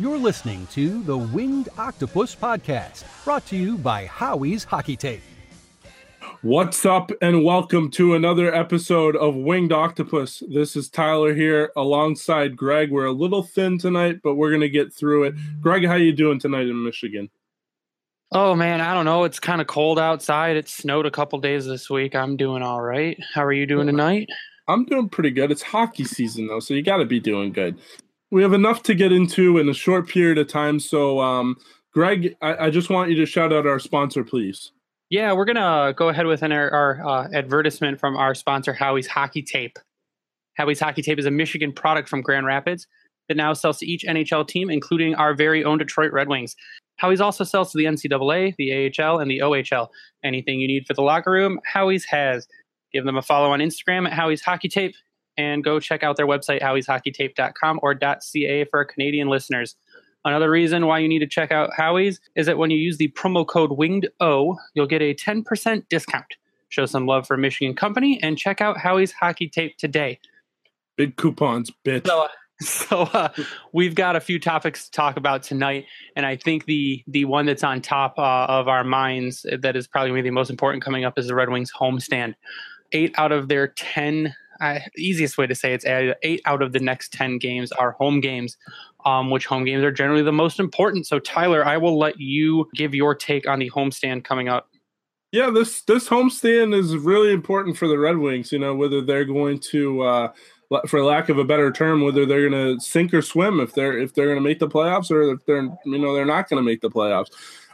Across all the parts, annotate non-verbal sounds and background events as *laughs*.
You're listening to the Winged Octopus Podcast, brought to you by Howie's Hockey Tape. What's up, and welcome to another episode of Winged Octopus. This is Tyler here alongside Greg. We're a little thin tonight, but we're gonna get through it. Greg, how you doing tonight in Michigan? Oh man, I don't know. It's kind of cold outside. It snowed a couple days this week. I'm doing all right. How are you doing tonight? I'm doing pretty good. It's hockey season though, so you got to be doing good we have enough to get into in a short period of time. So, um, Greg, I, I, just want you to shout out our sponsor, please. Yeah, we're gonna go ahead with an, our, our uh, advertisement from our sponsor, Howie's Hockey Tape. Howie's Hockey Tape is a Michigan product from Grand Rapids that now sells to each NHL team, including our very own Detroit Red Wings. Howie's also sells to the NCAA, the AHL, and the OHL. Anything you need for the locker room, Howie's has. Give them a follow on Instagram at Howie's Hockey Tape and go check out their website, howieshockeytape.com or .ca for Canadian listeners. Another reason why you need to check out Howie's is that when you use the promo code Winged O, you'll get a 10% discount. Show some love for Michigan Company and check out Howie's Hockey Tape today. Big coupons, bitch. So, *laughs* so uh, we've got a few topics to talk about tonight, and I think the the one that's on top uh, of our minds that is probably the most important coming up is the Red Wings homestand. Eight out of their ten uh, easiest way to say it's eight out of the next 10 games are home games, um, which home games are generally the most important. So, Tyler, I will let you give your take on the homestand coming up. Yeah, this this homestand is really important for the Red Wings. You know, whether they're going to, uh, for lack of a better term, whether they're going to sink or swim if they're if they're going to make the playoffs or if they're you know they're not going to make the playoffs.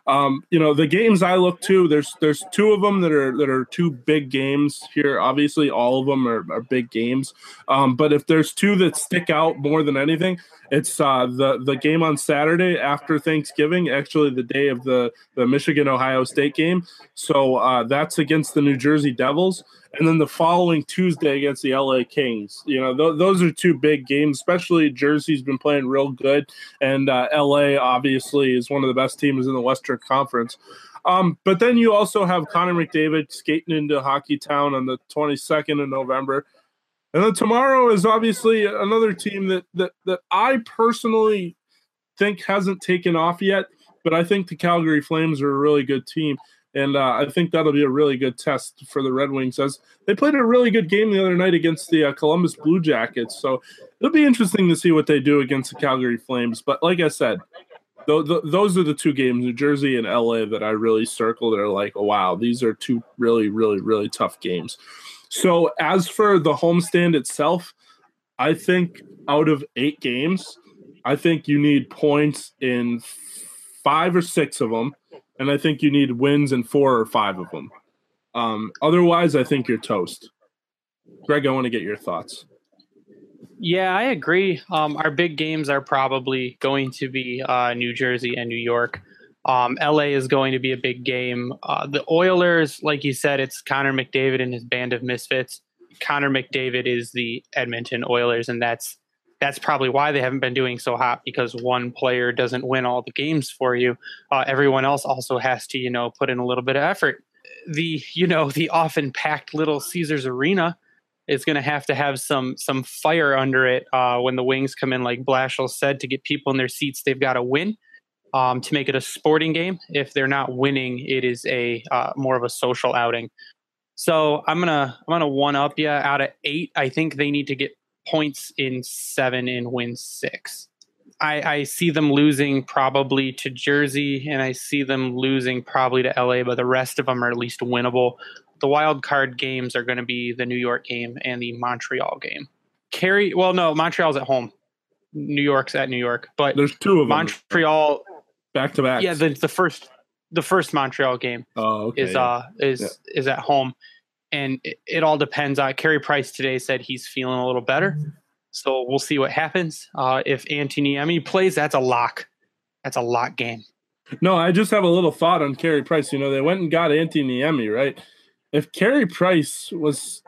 Um, you know, the games I look to, there's there's two of them that are that are two big games here. Obviously, all of them are, are big games. Um, but if there's two that stick out more than anything, it's uh, the the game on Saturday after Thanksgiving, actually the day of the the Michigan Ohio State game. So uh, that's against the New Jersey Devils, and then the following Tuesday against the LA Kings. You know, th- those are two big games. Especially Jersey's been playing real good, and uh, LA obviously is one of the best teams in the Western Conference. Um, but then you also have Connor McDavid skating into Hockey Town on the 22nd of November. And then tomorrow is obviously another team that that that I personally think hasn't taken off yet, but I think the Calgary Flames are a really good team. And uh, I think that'll be a really good test for the Red Wings as they played a really good game the other night against the uh, Columbus Blue Jackets. So it'll be interesting to see what they do against the Calgary Flames. But like I said, th- th- those are the two games, New Jersey and LA, that I really circled. That are like, oh, wow, these are two really, really, really tough games. So as for the homestand itself, I think out of eight games, I think you need points in five or six of them, and I think you need wins in four or five of them. Um, otherwise, I think you're toast. Greg, I want to get your thoughts. Yeah, I agree. Um, our big games are probably going to be uh, New Jersey and New York. Um, LA is going to be a big game. Uh, the Oilers, like you said, it's Connor McDavid and his band of misfits. Connor McDavid is the Edmonton Oilers, and that's that's probably why they haven't been doing so hot because one player doesn't win all the games for you. Uh, everyone else also has to, you know, put in a little bit of effort. The you know the often packed Little Caesars Arena is going to have to have some some fire under it uh, when the Wings come in, like Blashill said, to get people in their seats. They've got to win um, to make it a sporting game. If they're not winning, it is a uh, more of a social outing. So I'm gonna I'm gonna one up you out of eight. I think they need to get points in seven and win six. I, I see them losing probably to Jersey, and I see them losing probably to LA, but the rest of them are at least winnable. The wild card games are going to be the New York game and the Montreal game. Carry well, no, Montreal's at home. New York's at New York, but there's two of them. Montreal back to back. Yeah, the the first the first Montreal game oh, okay, is uh is yeah. is at home, and it, it, all depends on Carey Price today said he's feeling a little better, so we'll see what happens. Uh, if Antti Niemi plays, that's a lock. That's a lock game. No, I just have a little thought on Carey Price. You know, they went and got Antti Niemi, right? If Carey Price was,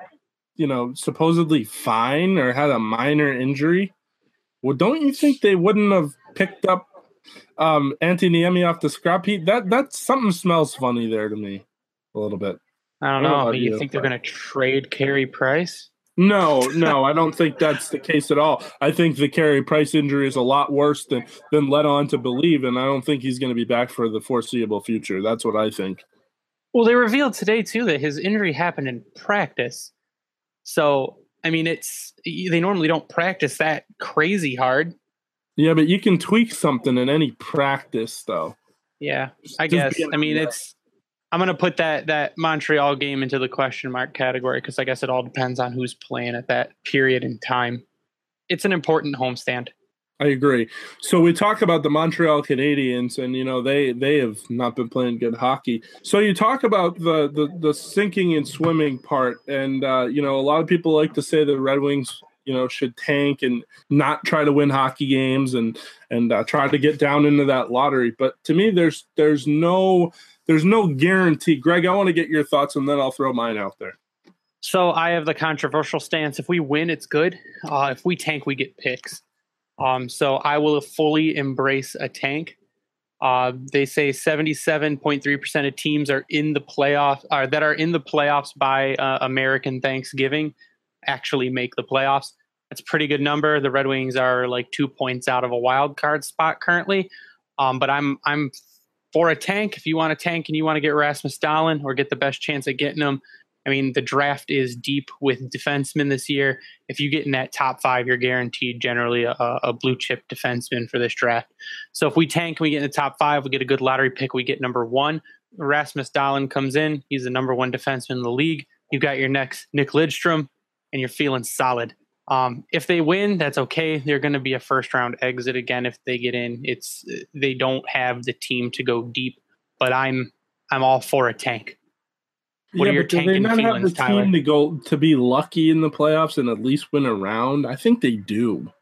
you know, supposedly fine or had a minor injury, well, don't you think they wouldn't have picked up um Antti Niemi off the scrap heap, that that something smells funny there to me a little bit. I don't, I don't know. know you, you think they're gonna trade Carey Price? No, no, I don't think that's the case at all. I think the Carey Price injury is a lot worse than than led on to believe, and I don't think he's going to be back for the foreseeable future. That's what I think. Well, they revealed today too that his injury happened in practice. So, I mean, it's they normally don't practice that crazy hard. Yeah, but you can tweak something in any practice, though. Yeah, I guess. I mean, it's I'm going to put that that Montreal game into the question mark category because I guess it all depends on who's playing at that period in time. It's an important homestand. I agree. So we talk about the Montreal Canadiens, and you know they they have not been playing good hockey. So you talk about the the, the sinking and swimming part, and uh, you know a lot of people like to say the Red Wings you know should tank and not try to win hockey games and and uh, try to get down into that lottery. But to me, there's there's no there's no guarantee. Greg, I want to get your thoughts and then I'll throw mine out there. So I have the controversial stance. If we win, it's good. Uh, if we tank, we get picks. Um, so I will fully embrace a tank. Uh, they say 77.3% of teams are in the playoff uh, that are in the playoffs by uh, American Thanksgiving actually make the playoffs. That's a pretty good number. The Red Wings are like two points out of a wild card spot currently. Um, but I'm I'm for a tank, if you want a tank and you want to get Rasmus Dahlin or get the best chance at getting him, I mean, the draft is deep with defensemen this year. If you get in that top five, you're guaranteed generally a, a blue chip defenseman for this draft. So if we tank and we get in the top five, we get a good lottery pick, we get number one. Rasmus Dahlin comes in. He's the number one defenseman in the league. You've got your next Nick Lidstrom, and you're feeling solid. Um, if they win, that's okay. They're going to be a first round exit again if they get in. It's they don't have the team to go deep, but I'm I'm all for a tank. What yeah, but do they not feelings, have the Tyler? team to go to be lucky in the playoffs and at least win a round? I think they do.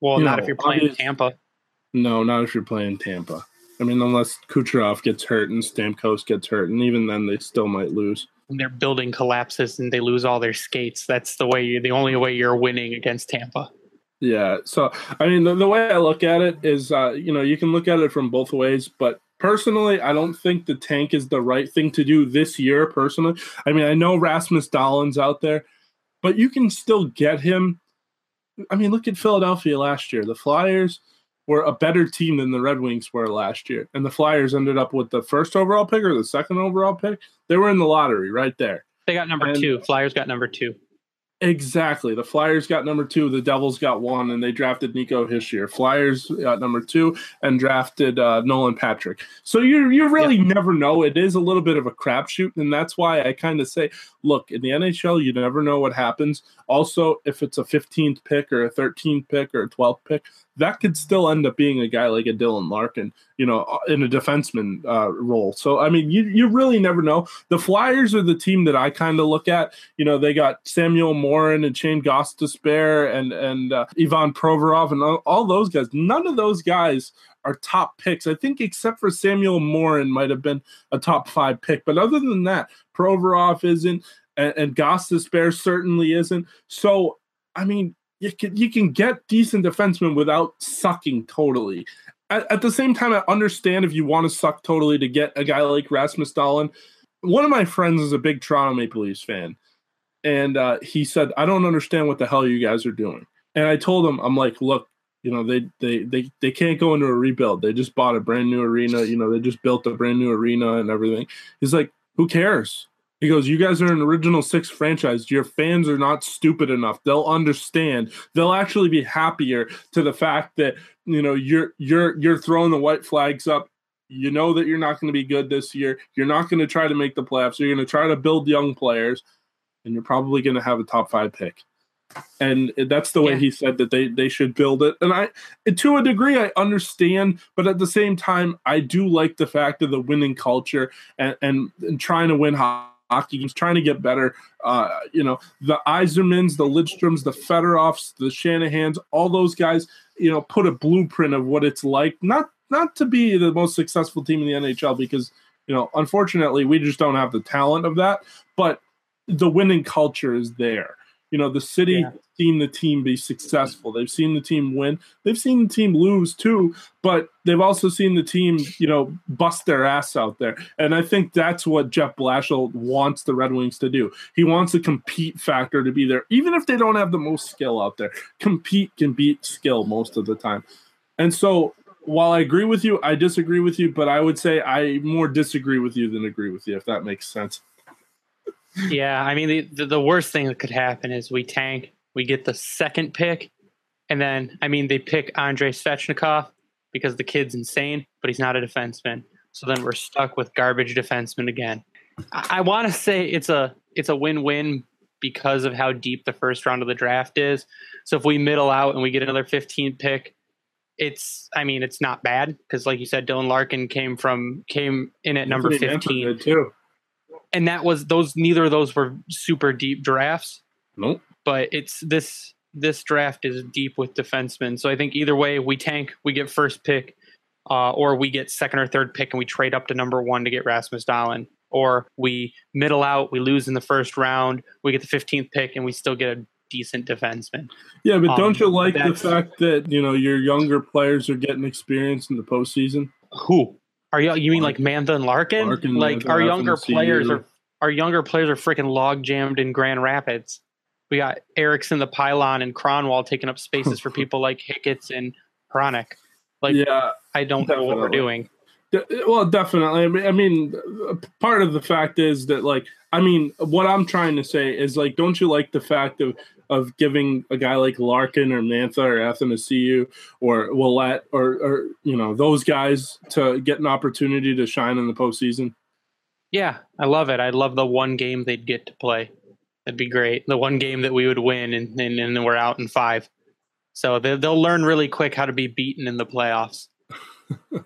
Well, you not know, if you're playing Tampa. No, not if you're playing Tampa. I mean, unless Kucherov gets hurt and Stamkos gets hurt, and even then they still might lose their building collapses and they lose all their skates. That's the way you, the only way you're winning against Tampa. Yeah. So I mean, the, the way I look at it is, uh, you know, you can look at it from both ways, but personally, I don't think the tank is the right thing to do this year. Personally, I mean, I know Rasmus Dahlin's out there, but you can still get him. I mean, look at Philadelphia last year. The Flyers were a better team than the Red Wings were last year. And the Flyers ended up with the first overall pick or the second overall pick. They were in the lottery right there. They got number and, two. Flyers got number two. Exactly. The Flyers got number two. The Devils got one, and they drafted Nico Hischier. Flyers got number two and drafted uh, Nolan Patrick. So you you really yep. never know. It is a little bit of a crapshoot, and that's why I kind of say, look, in the NHL, you never know what happens. Also, if it's a 15th pick or a 13th pick or a 12th pick, that could still end up being a guy like a Dylan Larkin, you know, uh, in a defenseman uh, role. So, I mean, you, you really never know. The Flyers are the team that I kind of look at. You know, they got Samuel Morin and Shayne Gostisbehere and, and uh, Ivan Provorov and all, those guys. None of those guys are top picks. I think except for Samuel Morin might have been a top five pick. But other than that, Provorov isn't and, and Goss Despair certainly isn't. So, I mean, you can you can get decent defensemen without sucking totally. At, at the same time, I understand if you want to suck totally to get a guy like Rasmus Dahlin. One of my friends is a big Toronto Maple Leafs fan, and uh, he said, "I don't understand what the hell you guys are doing." And I told him, "I'm like, look, you know, they they they they can't go into a rebuild. They just bought a brand new arena. You know, they just built a brand new arena and everything." He's like, "Who cares? He goes, You guys are an original six franchise. Your fans are not stupid enough. They'll understand. They'll actually be happier to the fact that, you know, you're you're you're throwing the white flags up. You know that you're not going to be good this year. You're not going to try to make the playoffs. You're going to try to build young players, and you're probably going to have a top five pick. And that's the way yeah. he said that they they should build it. And I to a degree I understand, but at the same time, I do like the fact of the winning culture and and, and trying to win hockey games, trying to get better. Uh, you know, the Yzermans, the Lidstroms, the Fedorovs, the Shanahans, all those guys, you know, put a blueprint of what it's like not not to be the most successful team in the NHL because, you know, unfortunately we just don't have the talent of that, but the winning culture is there. You know, the city yeah. Seen the team be successful. They've seen the team win. They've seen the team lose too, but they've also seen the team, you know, bust their ass out there. And I think that's what Jeff Blashill wants the Red Wings to do. He wants the compete factor to be there, even if they don't have the most skill out there. Compete can beat skill most of the time. And so while I agree with you, I disagree with you, but I would say I more disagree with you than agree with you, if that makes sense. Yeah, I mean the, the, the worst thing that could happen is we tank, we get the second pick, and then I mean they pick Andrei Svechnikov because the kid's insane, but he's not a defenseman. So then we're stuck with garbage defensemen again. I, I want to say it's a it's a win win because of how deep the first round of the draft is. So if we middle out and we get another 15 pick, it's I mean it's not bad because like you said, Dylan Larkin came from came in at number 15 too and that was those neither of those were super deep drafts. Nope. But it's this this draft is deep with defensemen. So I think either way we tank, we get first pick, uh, or we get second or third pick and we trade up to number one to get Rasmus Dahlin. Or we middle out, we lose in the first round, we get the 15th pick, and we still get a decent defenseman. Yeah, but don't um, you like the fact that you know your younger players are getting experience in the postseason? Who? Are you you mean like Mantha and Larkin? Larkin like our younger players are our younger players are freaking log jammed in Grand Rapids. We got Eriksson the pylon and Kronwall taking up spaces for *laughs* people like Hicketts and Hronek. Like yeah, I don't definitely. know what we're doing. Well, definitely. I mean, part of the fact is that, like, I mean, what I'm trying to say is, like, don't you like the fact of of giving a guy like Larkin or Mantha or Athanasiu or Ouellet or, or you know those guys to get an opportunity to shine in the postseason? Yeah, I love it. I love the one game they'd get to play. That'd be great. The one game that we would win and, and, and we're out in five. So they, they'll learn really quick how to be beaten in the playoffs. *laughs*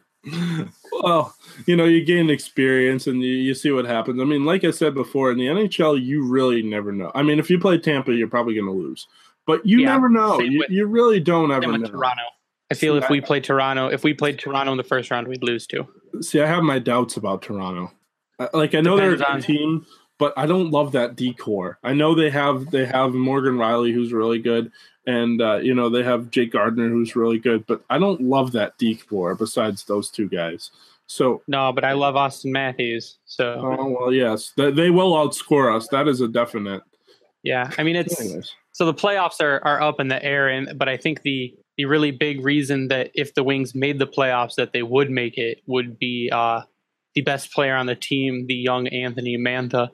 well, you know, you gain experience and you, you see what happens. I mean, like I said before, in the NHL, you really never know. I mean, if you play Tampa, you're probably going to lose, but you yeah, never know. You, with, you, really don't ever know. Toronto. I feel see, if we played Toronto, if we played Toronto in the first round, we'd lose too. See, I have my doubts about Toronto. Uh, like I know Depends they're a good team, but I don't love that decor. I know they have they have Morgan Rielly who's really good, and uh, you know they have Jake Gardiner who's really good, but I don't love that decor. Besides those two guys, so no, but I love Auston Matthews. So oh well, yes, they, they will outscore us. That is a definite. Yeah, I mean it's Anyways. so the playoffs are are up in the air, and but I think the the really big reason that if the Wings made the playoffs that they would make it would be uh, the best player on the team, the young Anthony Mantha,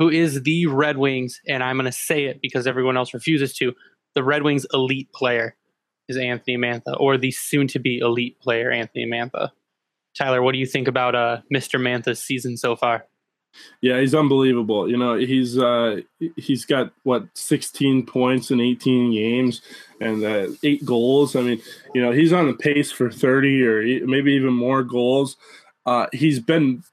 who is the Red Wings, and I'm going to say it because everyone else refuses to. The Red Wings elite player is Anthony Mantha, or the soon to be elite player, Anthony Mantha. Tyler, what do you think about uh, Mr. Mantha's season so far? Yeah, he's unbelievable. You know, he's uh, he's got what 16 points in 18 games and uh, eight goals. I mean, you know, he's on the pace for 30 or maybe even more goals. Uh, he's been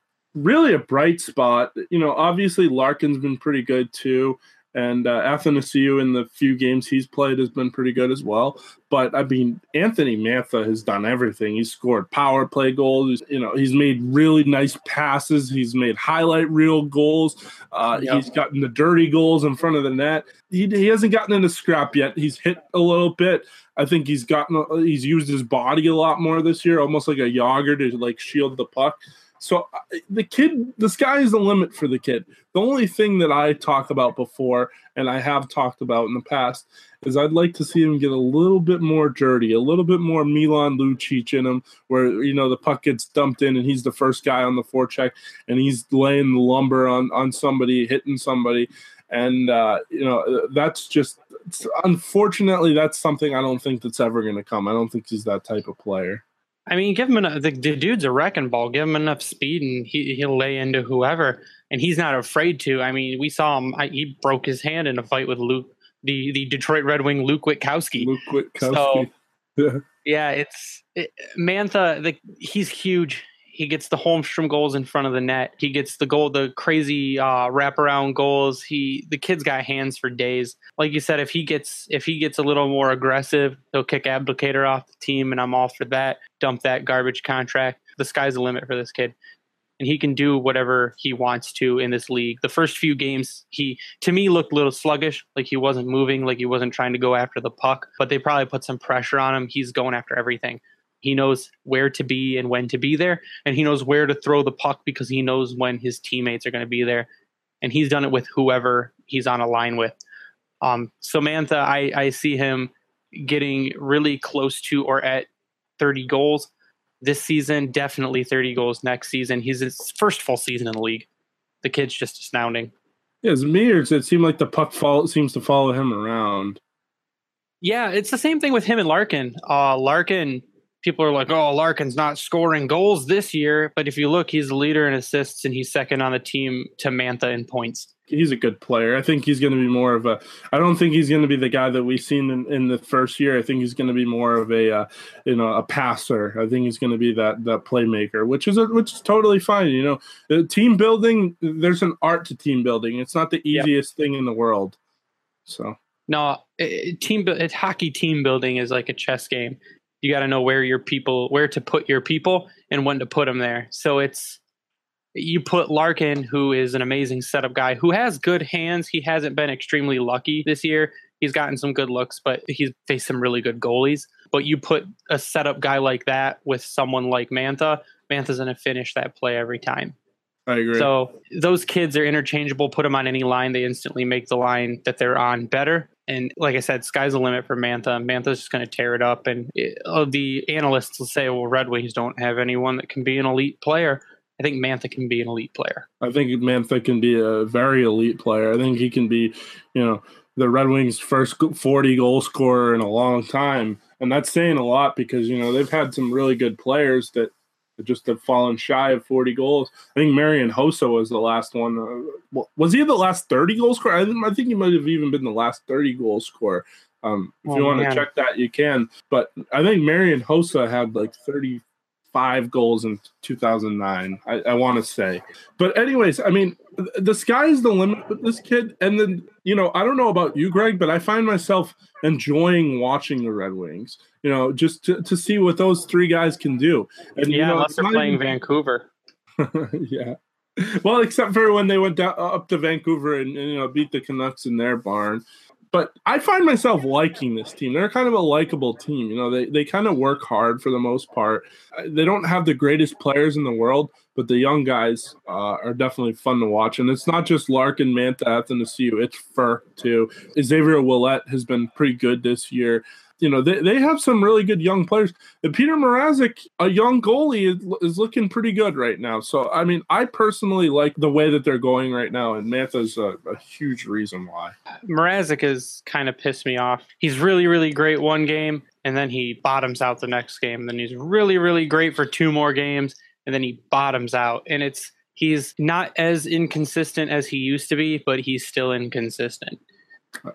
really a bright spot. You know, obviously Larkin's been pretty good too, and uh, Athanasiu in the few games he's played has been pretty good as well. But I mean, Anthony Mantha has done everything. He's scored power play goals. You know, he's made really nice passes. He's made highlight reel goals. Uh. He's gotten the dirty goals in front of the net. He, he hasn't gotten into scrap yet. He's hit a little bit. I think he's gotten he's used his body a lot more this year, almost like a Jagr to like shield the puck. So uh, the kid, the sky is the limit for the kid. The only thing that I talk about before, and I have talked about in the past, is I'd like to see him get a little bit more dirty, a little bit more Milan Lucic in him, where you know the puck gets dumped in and he's the first guy on the forecheck and he's laying the lumber on on somebody, hitting somebody, and uh, you know that's just unfortunately that's something I don't think that's ever going to come. I don't think he's that type of player. I mean, give him enough, the, the dude's a wrecking ball. Give him enough speed, and he he'll lay into whoever, and he's not afraid to. I mean, we saw him; I, he broke his hand in a fight with Luke, the the Detroit Red Wing Luke Witkowski. Luke Witkowski. So, *laughs* yeah, it's it, Mantha. The, he's huge he gets the Holmstrom goals in front of the net. He gets the goal, the crazy uh, wraparound goals. He the kid's got hands for days. Like you said, if he gets if he gets a little more aggressive, he'll kick Abdelkader off the team, and I'm all for that. Dump that garbage contract. The sky's the limit for this kid. and he can do whatever he wants to in this league. The first few games, he to me looked a little sluggish, like he wasn't moving, like he wasn't trying to go after the puck, but they probably put some pressure on him. He's going after everything. He knows where to be and when to be there, and he knows where to throw the puck because he knows when his teammates are going to be there. And he's done it with whoever he's on a line with. Um, Samantha, I, I see him getting really close to or at 30 goals this season, definitely 30 goals next season. He's his first full season in the league. The kid's just astounding. Yeah, as meters, it seemed like the puck fall, seems to follow him around. Yeah, it's the same thing with him and Larkin. Uh, Larkin, people are like, oh, Larkin's not scoring goals this year. But if you look, he's the leader in assists and he's second on the team to Mantha in points he's a good player. I think he's going to be more of a. I don't think he's going to be the guy that we've seen in, in the first year. I think he's going to be more of a, uh, you know, a passer. I think he's going to be that that playmaker, which is a, which is totally fine. You know, the team building. There's an art to team building. It's not the easiest yep. thing in the world. So no, it, team It's hockey team building is like a chess game. You got to know where your people, where to put your people, and when to put them there. So it's you put Larkin, who is an amazing setup guy, who has good hands. He hasn't been extremely lucky this year. He's gotten some good looks, but he's faced some really good goalies. But you put a setup guy like that with someone like Mantha, Mantha's going to finish that play every time. I agree. So those kids are interchangeable. Put them on any line, they instantly make the line that they're on better. And like I said, sky's the limit for Mantha. Mantha's just going to tear it up. And it, uh, the analysts will say, well, Red Wings don't have anyone that can be an elite player. I think Mantha can be an elite player. I think Mantha can be a very elite player. I think he can be, you know, the Red Wings' first 40 goal scorer in a long time. And that's saying a lot because, you know, they've had some really good players that just have fallen shy of 40 goals. I think Marian Hossa was the last one. Uh, was he the last 30 goal scorer? I think, I think he might have even been the last 30 goal scorer. Um, if oh, you want to check that, you can. But I think Marian Hossa had like 30, five goals in 2009. I, I want to say, but anyways, I mean, the sky is the limit with this kid. And then you know, I don't know about you, Greg, but I find myself enjoying watching the Red Wings. You know, just to, to see what those three guys can do. And yeah, you know, unless they're playing even... Vancouver. *laughs* yeah. Well, except for when they went down, up to Vancouver and, and you know beat the Canucks in their barn but I find myself liking this team. They're kind of a likable team. You know, they, they kind of work hard for the most part. Uh, they don't have the greatest players in the world, but the young guys uh, are definitely fun to watch. And it's not just Larkin, Mantha, Athanasiu, it's Fur too. Xavier Ouellet has been pretty good this year you know, they, they have some really good young players. And Peter Mrazek, a young goalie, is, is, looking pretty good right now. So, I mean, I personally like the way that they're going right now, and Mantha's a, a huge reason why. Mrazek has kind of pissed me off. He's really, really great one game, and then he bottoms out the next game. And then he's really, really great for two more games, and then he bottoms out. And it's he's not as inconsistent as he used to be, but he's still inconsistent.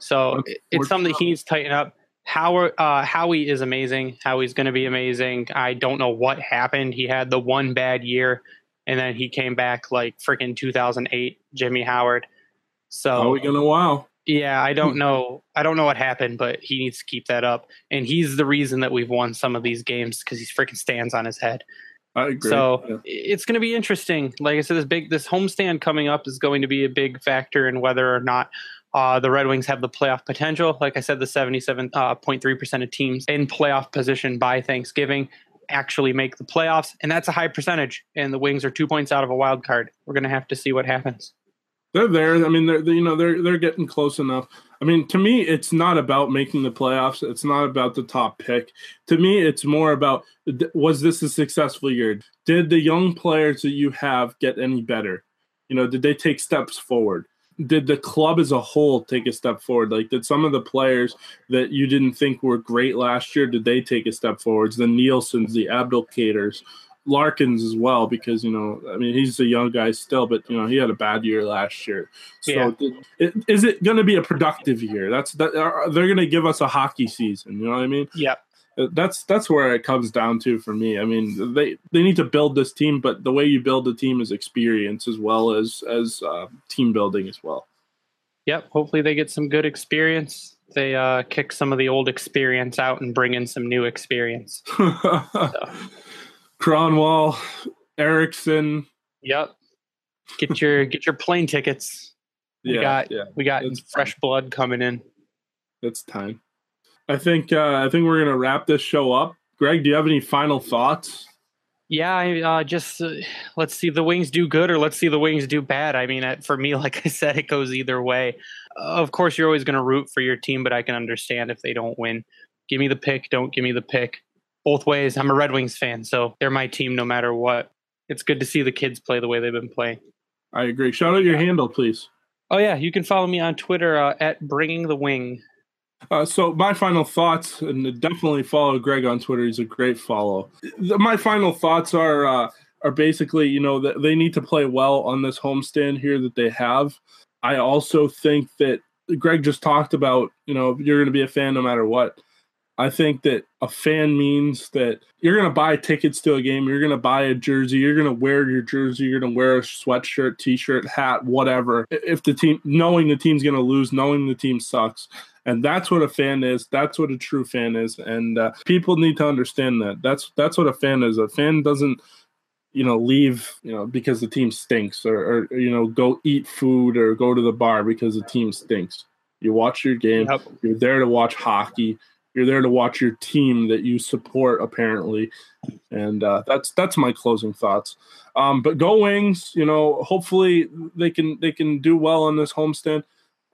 So it's something he needs to tighten up. Howard, uh, Howie is amazing. Howie's going to be amazing. I don't know what happened. He had the one bad year, and then he came back like freaking 2008, Jimmy Howard. So are we gonna wow. Yeah, I don't *laughs* know. I don't know what happened, but he needs to keep that up. And he's the reason that we've won some of these games because he freaking stands on his head. I agree. So yeah. it's going to be interesting. Like I said, this big this homestand coming up is going to be a big factor in whether or not uh, the Red Wings have the playoff potential. Like I said, the 77.3% uh, of teams in playoff position by Thanksgiving actually make the playoffs, and that's a high percentage. And the Wings are two points out of a wild card. We're going to have to see what happens. They're there. I mean, they're you know they're they're getting close enough. I mean, to me, it's not about making the playoffs. It's not about the top pick. To me, it's more about was this a successful year? Did the young players that you have get any better? You know, did they take steps forward? Did the club as a whole take a step forward? Like, did some of the players that you didn't think were great last year, did they take a step forwards? The Nielsen's, the Abdelkaders, Larkins as well, because, you know, I mean, he's a young guy still, but, you know, he had a bad year last year. So yeah. did, is it going to be a productive year? That's that. They're going to give us a hockey season. You know what I mean? Yep that's that's where it comes down to for me. I mean, they they need to build this team, but the way you build a team is experience as well as as uh, team building as well. Yep. Hopefully, they get some good experience. They uh, kick some of the old experience out and bring in some new experience. *laughs* so. Kronwall, Eriksson, Yep. Get your get your plane tickets. We Yeah, got yeah, we got fresh blood coming in. it's time. I think uh, I think we're gonna wrap this show up. Greg, do you have any final thoughts? Yeah, I uh, just uh, let's see the Wings do good or let's see the Wings do bad. I mean, for me, *laughs* like I said, it goes either way. of course, you're always going to root for your team, but I can understand if they don't win. Give me the pick, don't give me the pick. Both ways. I'm a Red Wings fan, so they're my team no matter what. It's good to see the kids play the way they've been playing. I agree. Shout out your handle, please. Oh yeah, you can follow me on Twitter uh, at Bringing the Wing. Uh, so my final thoughts, and definitely follow Greg on Twitter. He's a great follow. My final thoughts are uh, are basically, you know, that they need to play well on this homestand here that they have. I also think that Greg just talked about, you know, you're going to be a fan no matter what. I think that a fan means that you're going to buy tickets to a game, you're going to buy a jersey, you're going to wear your jersey, you're going to wear a sweatshirt, t-shirt, hat, whatever. If the team knowing the team's going to lose, knowing the team sucks, and that's what a fan is. That's what a true fan is. And uh, people need to understand that. That's that's what a fan is. A fan doesn't you know leave you know because the team stinks or, or you know go eat food or go to the bar because the team stinks. You watch your game. Yep. you're there to watch hockey. You're there to watch your team that you support apparently. And uh, that's that's my closing thoughts. Um, but go wings you know hopefully they can they can do well on this homestand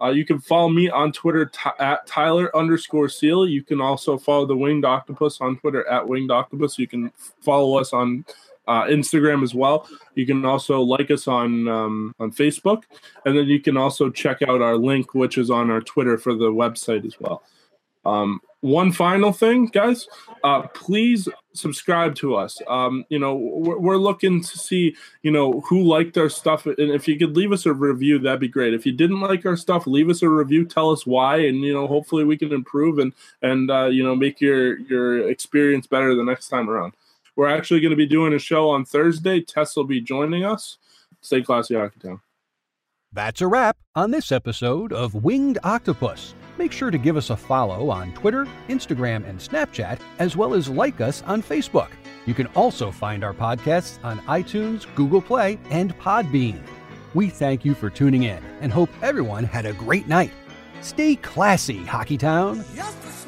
uh, you can follow me on Twitter t- at Tyler underscore Seal. You can also follow the Winged Octopus on Twitter at Winged Octopus. You can follow us on uh, Instagram as well. You can also like us on um, on Facebook, and then you can also check out our link, which is on our Twitter for the website as well. Um, one final thing, guys, uh, please subscribe to us. Um, you know, we're, we're looking to see, you know, who liked our stuff, and if you could leave us a review, that'd be great. If you didn't like our stuff, leave us a review. Tell us why, and you know, hopefully we can improve and and uh, you know make your your experience better the next time around. We're actually going to be doing a show on Thursday. Tess will be joining us. Stay classy, Hockey Town. That's a wrap on this episode of Winged Octopus. Make sure to give us a follow on Twitter, Instagram, and Snapchat, as well as like us on Facebook. You can also find our podcasts on iTunes, Google Play, and Podbean. We thank you for tuning in and hope everyone had a great night. Stay classy, Hockey Town. Yes,